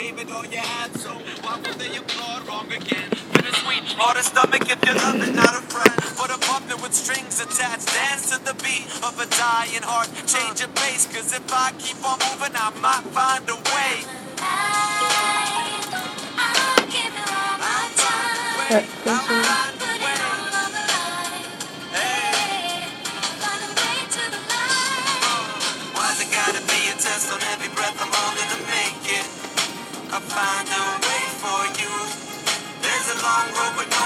gave it all you had, so why would they applaud wrong again? Bittersweet, hard to stomach if you're loving, not a friend. But a puppet with strings attached, dance to the beat of a dying heart. Change your pace, cause if I keep on moving, I might find a way. I'll give you all my time. Find a way for you. There's a long road, but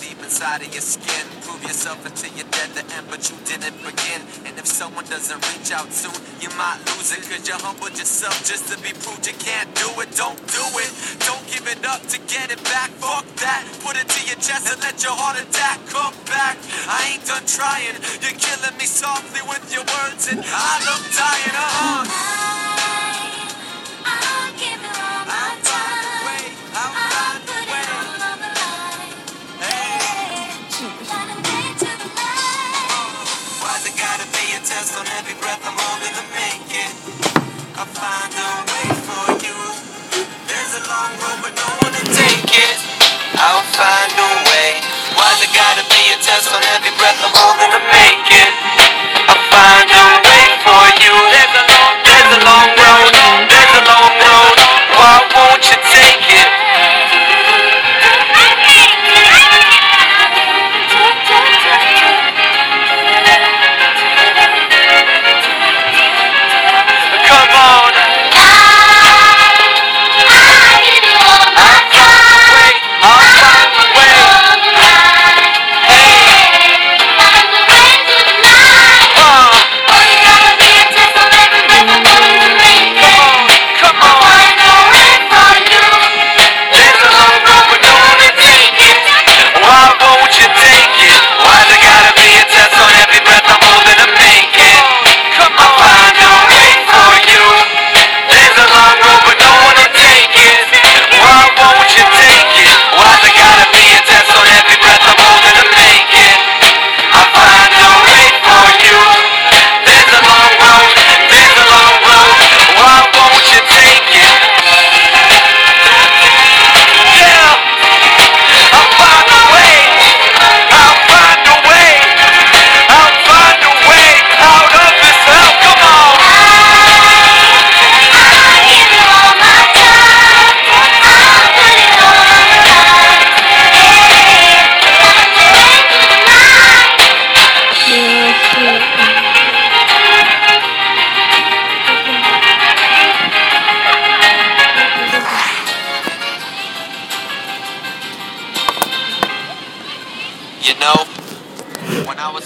deep inside of your skin? Prove yourself until you're dead to end, but you didn't begin. And if someone doesn't reach out soon, you might lose it. Cause you humbled yourself just to be proved you can't do it. Don't do it. Don't give it up to get it back. Fuck that. Put it to your chest and let your heart attack come back. I ain't done trying. You're killing me softly with your words, and I look dying. Uh-huh. Why's it gotta be a test on every breath I'm holding to make it? I find a you know, when I was